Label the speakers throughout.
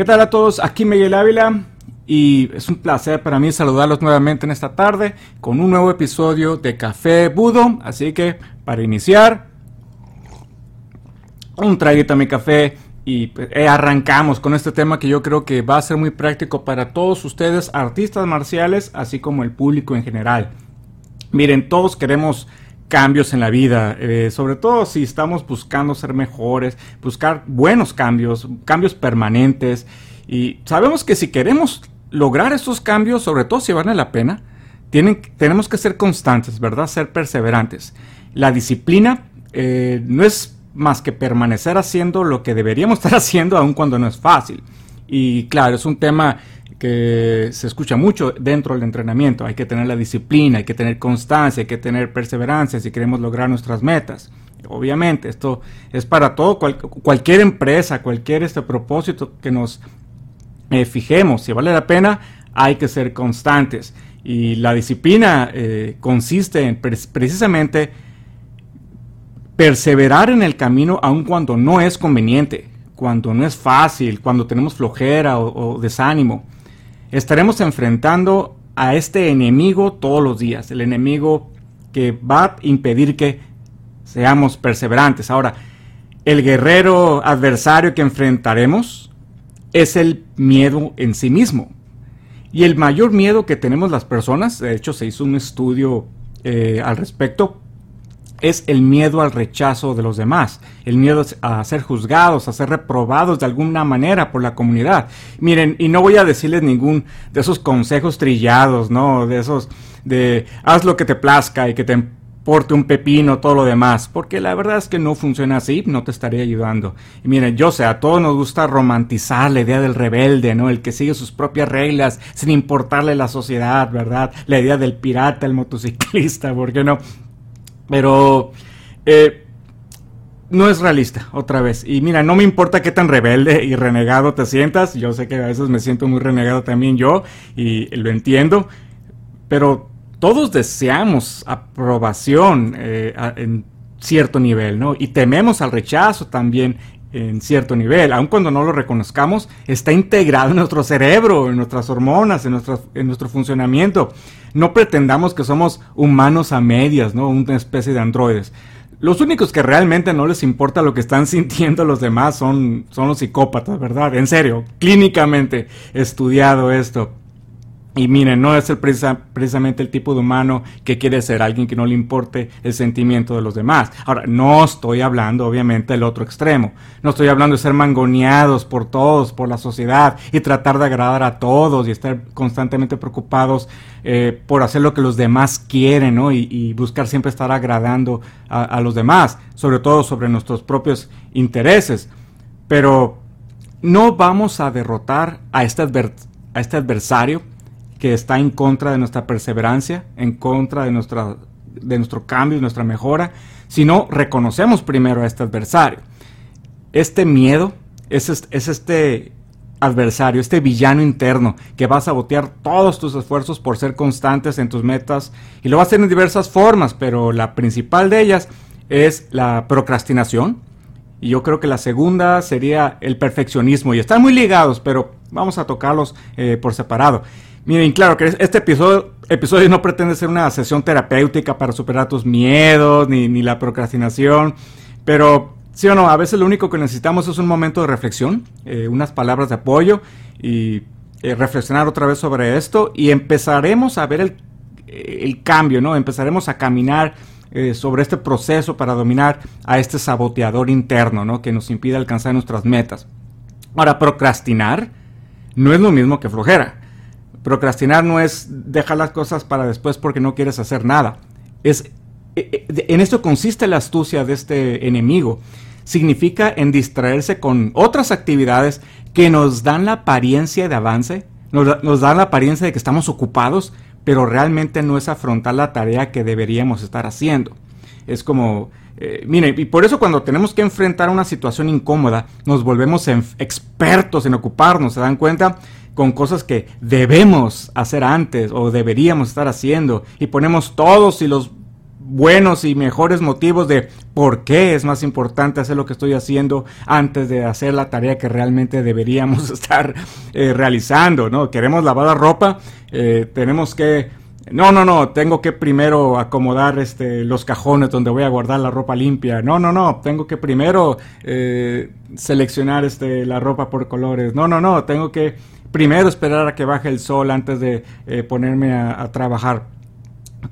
Speaker 1: ¿Qué tal a todos? Aquí Miguel Ávila y es un placer para mí saludarlos nuevamente en esta tarde con un nuevo episodio de Café Budo. Así que para iniciar, un traguito a mi café y eh, arrancamos con este tema que yo creo que va a ser muy práctico para todos ustedes, artistas marciales, así como el público en general. Miren, todos queremos cambios en la vida, eh, sobre todo si estamos buscando ser mejores, buscar buenos cambios, cambios permanentes. Y sabemos que si queremos lograr esos cambios, sobre todo si vale la pena, tienen, tenemos que ser constantes, ¿verdad? Ser perseverantes. La disciplina eh, no es más que permanecer haciendo lo que deberíamos estar haciendo aun cuando no es fácil. Y claro, es un tema que se escucha mucho dentro del entrenamiento. Hay que tener la disciplina, hay que tener constancia, hay que tener perseverancia si queremos lograr nuestras metas. Obviamente, esto es para todo, cualquier empresa, cualquier este propósito que nos eh, fijemos, si vale la pena, hay que ser constantes. Y la disciplina eh, consiste en precisamente perseverar en el camino aun cuando no es conveniente, cuando no es fácil, cuando tenemos flojera o desánimo estaremos enfrentando a este enemigo todos los días, el enemigo que va a impedir que seamos perseverantes. Ahora, el guerrero adversario que enfrentaremos es el miedo en sí mismo. Y el mayor miedo que tenemos las personas, de hecho se hizo un estudio eh, al respecto, es el miedo al rechazo de los demás, el miedo a ser juzgados, a ser reprobados de alguna manera por la comunidad. Miren, y no voy a decirles ningún de esos consejos trillados, ¿no? De esos de haz lo que te plazca y que te importe un pepino, todo lo demás, porque la verdad es que no funciona así, no te estaría ayudando. Y miren, yo sé, a todos nos gusta romantizar la idea del rebelde, ¿no? El que sigue sus propias reglas sin importarle la sociedad, ¿verdad? La idea del pirata, el motociclista, ¿por qué no? Pero eh, no es realista, otra vez. Y mira, no me importa qué tan rebelde y renegado te sientas. Yo sé que a veces me siento muy renegado también yo y lo entiendo. Pero todos deseamos aprobación eh, en cierto nivel, ¿no? Y tememos al rechazo también en cierto nivel, aun cuando no lo reconozcamos, está integrado en nuestro cerebro, en nuestras hormonas, en, en nuestro funcionamiento. No pretendamos que somos humanos a medias, ¿no? Una especie de androides. Los únicos que realmente no les importa lo que están sintiendo los demás son, son los psicópatas, ¿verdad? En serio, clínicamente estudiado esto. Y miren, no es el precisamente el tipo de humano que quiere ser alguien que no le importe el sentimiento de los demás. Ahora, no estoy hablando obviamente del otro extremo. No estoy hablando de ser mangoneados por todos, por la sociedad y tratar de agradar a todos y estar constantemente preocupados eh, por hacer lo que los demás quieren, ¿no? Y, buscar siempre estar agradando a, los demás, sobre todo sobre nuestros propios intereses. Pero no vamos a derrotar a este, a este adversario que está en contra de nuestra perseverancia, en contra de, nuestra, de nuestro cambio y nuestra mejora, sino reconocemos primero a este adversario. Este miedo es, es este adversario, este villano interno que va a sabotear todos tus esfuerzos por ser constantes en tus metas y lo va a hacer en diversas formas, pero la principal de ellas es la procrastinación y yo creo que la segunda sería el perfeccionismo y están muy ligados, pero vamos a tocarlos eh, por separado. Miren, claro que este episodio, episodio no pretende ser una sesión terapéutica para superar tus miedos ni, la procrastinación, pero sí o no, a veces lo único que necesitamos es un momento de reflexión, eh, unas palabras de apoyo y eh, reflexionar otra vez sobre esto y empezaremos a ver el, el cambio, ¿no? Empezaremos a caminar eh, sobre este proceso para dominar a este saboteador interno, ¿no? Que nos impide alcanzar nuestras metas. Ahora, procrastinar no es lo mismo que flojera. Procrastinar no es dejar las cosas para después porque no quieres hacer nada. Es, eh, eh, en esto consiste la astucia de este enemigo. Significa en distraerse con otras actividades que nos dan la apariencia de avance, nos, dan la apariencia de que estamos ocupados, pero realmente no es afrontar la tarea que deberíamos estar haciendo. Es como, eh, mire, y por eso cuando tenemos que enfrentar una situación incómoda, nos volvemos expertos en ocuparnos, ¿se dan cuenta? Con cosas que debemos hacer antes o deberíamos estar haciendo y ponemos todos y los buenos y mejores motivos de por qué es más importante hacer lo que estoy haciendo antes de hacer la tarea que realmente deberíamos estar eh, realizando, ¿no? Queremos lavar la ropa, eh, tenemos que no, no, no, tengo que primero acomodar este, los cajones donde voy a guardar la ropa limpia. No, no, no, tengo que primero eh, seleccionar este, la ropa por colores. No, no, no, tengo que primero esperar a que baje el sol antes de eh, ponerme a trabajar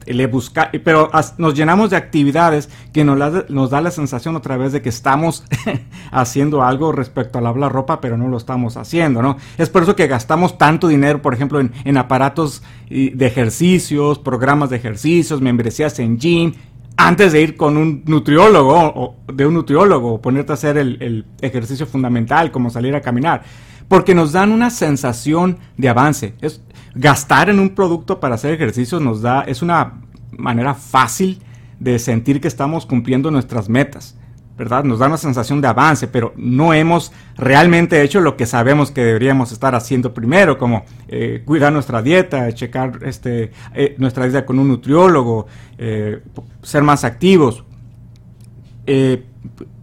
Speaker 1: le busca, pero nos llenamos de actividades que nos, nos, da la sensación otra vez de que estamos haciendo algo respecto a la ropa, pero no lo estamos haciendo, ¿no? Es por eso que gastamos tanto dinero, por ejemplo, en, aparatos de ejercicios, programas de ejercicios, membresías en gym, antes de ir con un nutriólogo o de un nutriólogo, ponerte a hacer el, el ejercicio fundamental, como salir a caminar, porque nos dan una sensación de avance. Es, gastar en un producto para hacer ejercicios nos da, es una manera fácil de sentir que estamos cumpliendo nuestras metas. ¿verdad? Nos da una sensación de avance, pero no hemos realmente hecho lo que sabemos que deberíamos estar haciendo primero, como eh, cuidar nuestra dieta, checar este, eh, nuestra dieta con un nutriólogo, eh, ser más activos.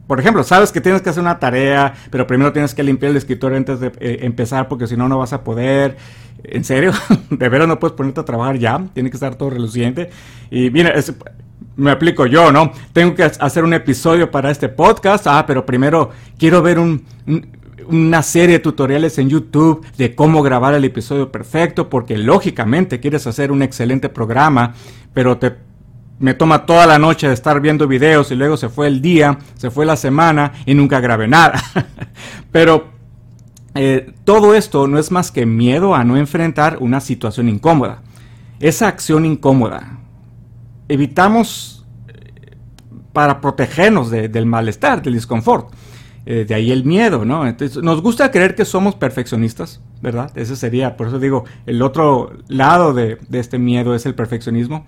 Speaker 1: Por ejemplo, sabes que tienes que hacer una tarea, pero primero tienes que limpiar el escritorio antes de empezar porque si no, no vas a poder. ¿En serio? ¿De veras no puedes ponerte a trabajar ya? Tiene que estar todo reluciente. Y mira, me aplico yo, ¿no? Tengo que hacer un episodio para este podcast. Ah, pero primero quiero ver una serie de tutoriales en YouTube de cómo grabar el episodio perfecto, porque lógicamente quieres hacer un excelente programa, pero te me toma toda la noche de estar viendo videos y luego se fue el día, se fue la semana y nunca grabé nada. pero eh, todo esto no es más que miedo a no enfrentar una situación incómoda. Esa acción incómoda. Evitamos eh, para protegernos del malestar, del disconfort. Eh, de ahí el miedo, ¿no? Entonces, nos gusta creer que somos perfeccionistas, ¿verdad? Ese sería, por eso digo, el otro lado de este miedo es el perfeccionismo.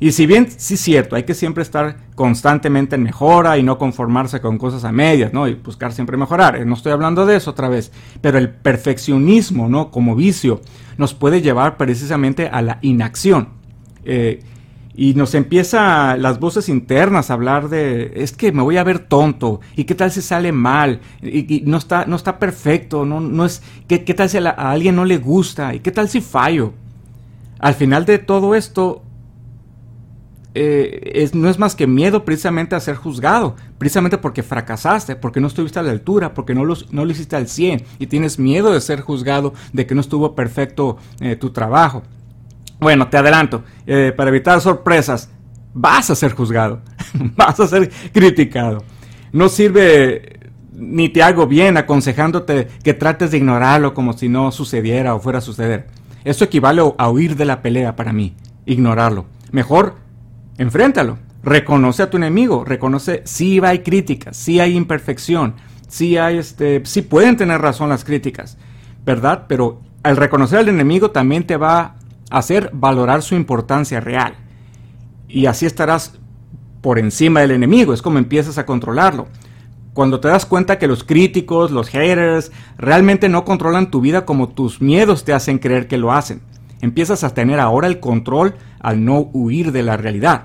Speaker 1: Y si bien sí es cierto, hay que siempre estar constantemente en mejora y no conformarse con cosas a medias, ¿no? Y buscar siempre mejorar. Eh, no estoy hablando de eso otra vez. Pero el perfeccionismo, ¿no? Como vicio, nos puede llevar precisamente a la inacción. Eh, y nos empieza las voces internas a hablar de es que me voy a ver tonto y qué tal si sale mal y, no está no está perfecto no no es qué, qué tal si a, a, alguien no le gusta y qué tal si fallo al final de todo esto eh, es, no es más que miedo precisamente a ser juzgado, precisamente porque fracasaste, porque no estuviste a la altura, porque no lo, no lo hiciste al 100 y tienes miedo de ser juzgado, de que no estuvo perfecto eh, tu trabajo. Bueno, te adelanto, eh, para evitar sorpresas, vas a ser juzgado, vas a ser criticado. No sirve ni te hago bien aconsejándote que trates de ignorarlo como si no sucediera o fuera a suceder. Eso equivale a huir de la pelea para mí, ignorarlo. Mejor enfréntalo. Reconoce a tu enemigo, reconoce si hay críticas, si hay imperfección, si hay este, si pueden tener razón las críticas, ¿verdad? Pero al reconocer al enemigo también te va a hacer valorar su importancia real. Y así estarás por encima del enemigo, es como empiezas a controlarlo. Cuando te das cuenta que los críticos, los haters, realmente no controlan tu vida como tus miedos te hacen creer que lo hacen. Empiezas a tener ahora el control al no huir de la realidad.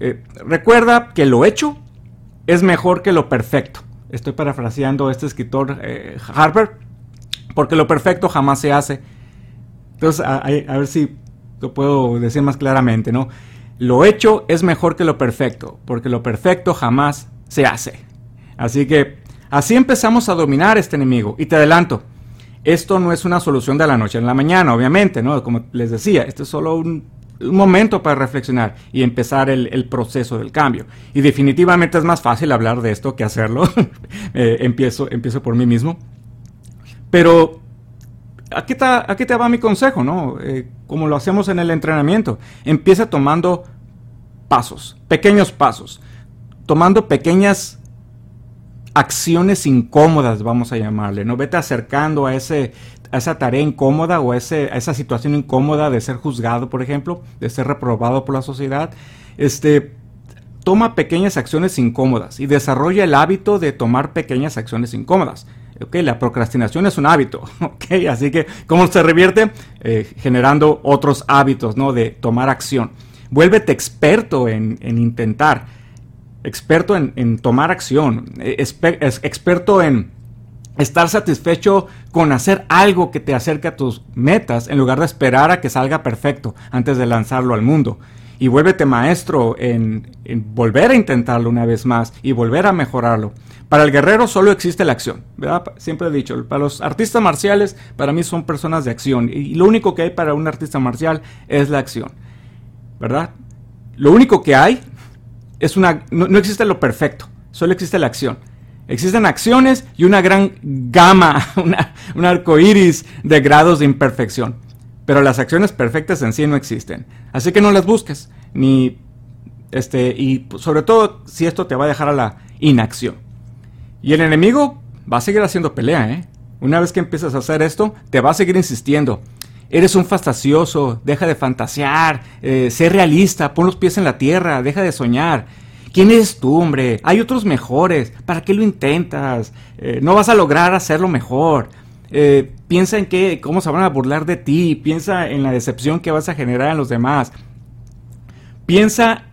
Speaker 1: Eh, recuerda que lo hecho es mejor que lo perfecto. Estoy parafraseando a este escritor eh, Harper, porque lo perfecto jamás se hace. Entonces, a, ver si lo puedo decir más claramente, ¿no? Lo hecho es mejor que lo perfecto, porque lo perfecto jamás se hace. Así que así empezamos a dominar este enemigo. Y te adelanto, esto no es una solución de la noche en la mañana, obviamente, ¿no? Como les decía, esto es solo un momento para reflexionar y empezar el, proceso del cambio. Y definitivamente es más fácil hablar de esto que hacerlo. Eh, empiezo, empiezo por mí mismo. Pero aquí, aquí te va mi consejo, ¿no? Eh, como lo hacemos en el entrenamiento. Empieza tomando pasos, pequeños pasos, tomando pequeñas acciones incómodas, vamos a llamarle, ¿no? Vete acercando a ese a esa tarea incómoda o a, esa situación incómoda de ser juzgado, por ejemplo, de ser reprobado por la sociedad, este, toma pequeñas acciones incómodas y desarrolla el hábito de tomar pequeñas acciones incómodas. Okay, la procrastinación es un hábito, okay, así que ¿cómo se revierte? Eh, generando otros hábitos, ¿no? De tomar acción. Vuélvete experto en, intentar, experto en, tomar acción, experto en estar satisfecho con hacer algo que te acerque a tus metas en lugar de esperar a que salga perfecto antes de lanzarlo al mundo. Y vuélvete maestro en, volver a intentarlo una vez más y volver a mejorarlo. Para el guerrero solo existe la acción, ¿verdad? Siempre he dicho, para los artistas marciales, para mí son personas de acción. Y lo único que hay para un artista marcial es la acción, ¿verdad? Lo único que hay es una... No, existe lo perfecto, solo existe la acción. Existen acciones y una gran gama, un arco iris de grados de imperfección. Pero las acciones perfectas en sí no existen. Así que no las busques. Ni. Este. Y sobre todo si esto te va a dejar a la inacción. Y el enemigo va a seguir haciendo pelea, ¿eh? Una vez que empiezas a hacer esto, te va a seguir insistiendo. Eres un fantasioso, deja de fantasear, eh, sé realista, pon los pies en la tierra, deja de soñar. ¿Quién eres tú, hombre? Hay otros mejores. ¿Para qué lo intentas? Eh, no vas a lograr hacerlo mejor. Eh, piensa en qué, cómo se van a burlar de ti. Piensa en la decepción que vas a generar en los demás. Piensa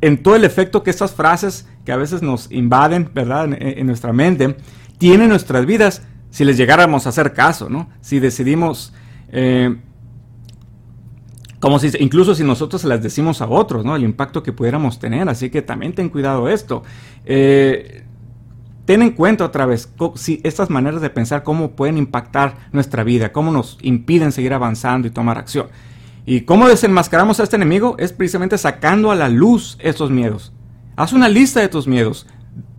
Speaker 1: en todo el efecto que estas frases que a veces nos invaden, ¿verdad? En, nuestra mente, tienen nuestras vidas si les llegáramos a hacer caso, ¿no? Si decidimos eh, como si, incluso si nosotros las decimos a otros, ¿no? El impacto que pudiéramos tener. Así que también ten cuidado esto. Eh, ten en cuenta otra vez si estas maneras de pensar cómo pueden impactar nuestra vida, cómo nos impiden seguir avanzando y tomar acción. Y cómo desenmascaramos a este enemigo es precisamente sacando a la luz estos miedos. Haz una lista de tus miedos,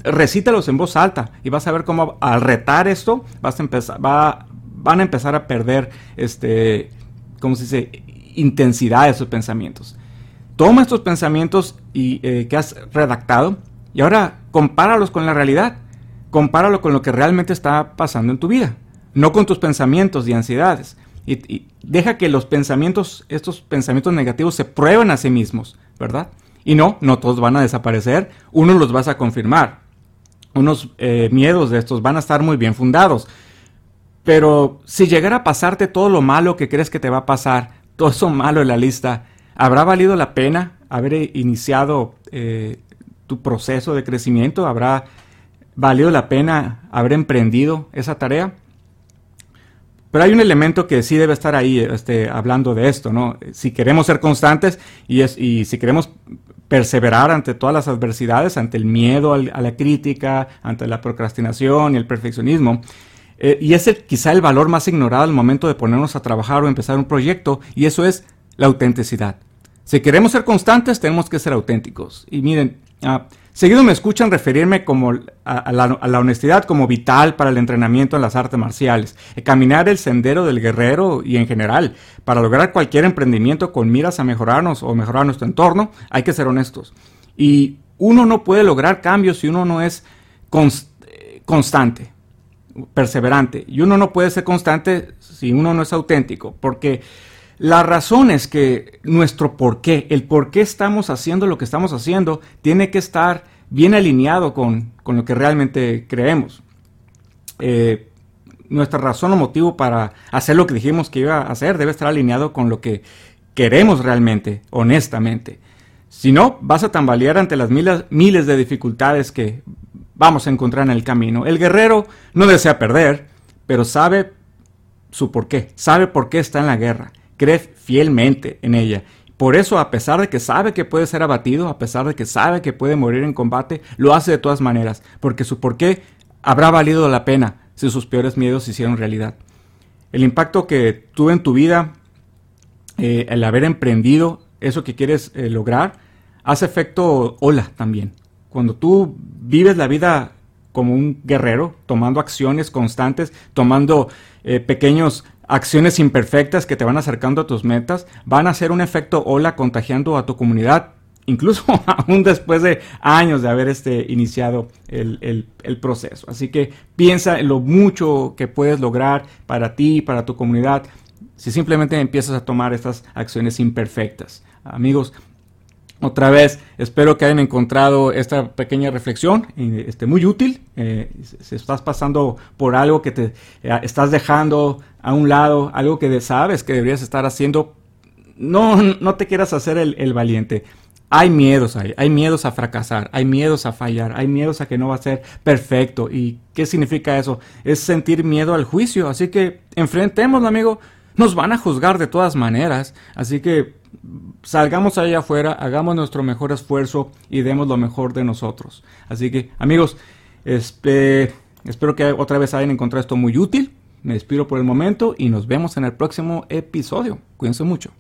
Speaker 1: recítalos en voz alta y vas a ver cómo al retar esto vas a empezar, va, van a empezar a perder este, ¿cómo se dice? intensidad de esos pensamientos. Toma estos pensamientos y, eh, que has redactado y ahora compáralos con la realidad. Compáralo con lo que realmente está pasando en tu vida, no con tus pensamientos y ansiedades. Y, deja que los pensamientos, estos pensamientos negativos se prueben a sí mismos, ¿verdad? Y no, no todos van a desaparecer, uno los vas a confirmar. Unos eh, miedos de estos van a estar muy bien fundados. Pero si llegara a pasarte todo lo malo que crees que te va a pasar, todo eso malo en la lista, ¿habrá valido la pena haber iniciado eh, tu proceso de crecimiento? ¿Habrá valido la pena haber emprendido esa tarea? Pero hay un elemento que sí debe estar ahí este, hablando de esto, ¿no? Si queremos ser constantes y, es, y si queremos perseverar ante todas las adversidades, ante el miedo a la crítica, ante la procrastinación y el perfeccionismo, eh, y es quizá el valor más ignorado al momento de ponernos a trabajar o empezar un proyecto, y eso es la autenticidad. Si queremos ser constantes, tenemos que ser auténticos. Y miren, ah, seguido me escuchan referirme como a, la, honestidad como vital para el entrenamiento en las artes marciales, eh, caminar el sendero del guerrero y en general. Para lograr cualquier emprendimiento con miras a mejorarnos o mejorar nuestro entorno, hay que ser honestos. Y uno no puede lograr cambios si uno no es eh, constante perseverante. Y uno no puede ser constante si uno no es auténtico, porque la razón es que nuestro por qué, el por qué estamos haciendo lo que estamos haciendo, tiene que estar bien alineado con, lo que realmente creemos. Eh, nuestra razón o motivo para hacer lo que dijimos que iba a hacer debe estar alineado con lo que queremos realmente, honestamente. Si no, vas a tambalear ante las miles, miles de dificultades que vamos a encontrar en el camino. El guerrero no desea perder, pero sabe su porqué, sabe por qué está en la guerra, cree fielmente en ella. Por eso, a pesar de que sabe que puede ser abatido, a pesar de que sabe que puede morir en combate, lo hace de todas maneras, porque su porqué habrá valido la pena si sus peores miedos se hicieron realidad. El impacto que tuve en tu vida, eh, el haber emprendido eso que quieres eh, lograr, hace efecto ola también cuando tú vives la vida como un guerrero, tomando acciones constantes, tomando eh, pequeñas acciones imperfectas que te van acercando a tus metas, van a hacer un efecto ola contagiando a tu comunidad, incluso aún después de años de haber este, iniciado el, el, proceso. Así que piensa en lo mucho que puedes lograr para ti, para tu comunidad, si simplemente empiezas a tomar estas acciones imperfectas. Amigos, otra vez, espero que hayan encontrado esta pequeña reflexión este, muy útil. Eh, si estás pasando por algo que te eh, estás dejando a un lado, algo que sabes que deberías estar haciendo, no, no te quieras hacer el, valiente. Hay miedos ahí, hay miedos a fracasar, hay miedos a fallar, hay miedos a que no va a ser perfecto. ¿Y qué significa eso? Es sentir miedo al juicio. Así que enfrentémoslo, amigo. Nos van a juzgar de todas maneras. Así que salgamos allá afuera, hagamos nuestro mejor esfuerzo y demos lo mejor de nosotros. Así que, amigos, espero que otra vez hayan encontrado esto muy útil. Me despido por el momento y nos vemos en el próximo episodio. Cuídense mucho.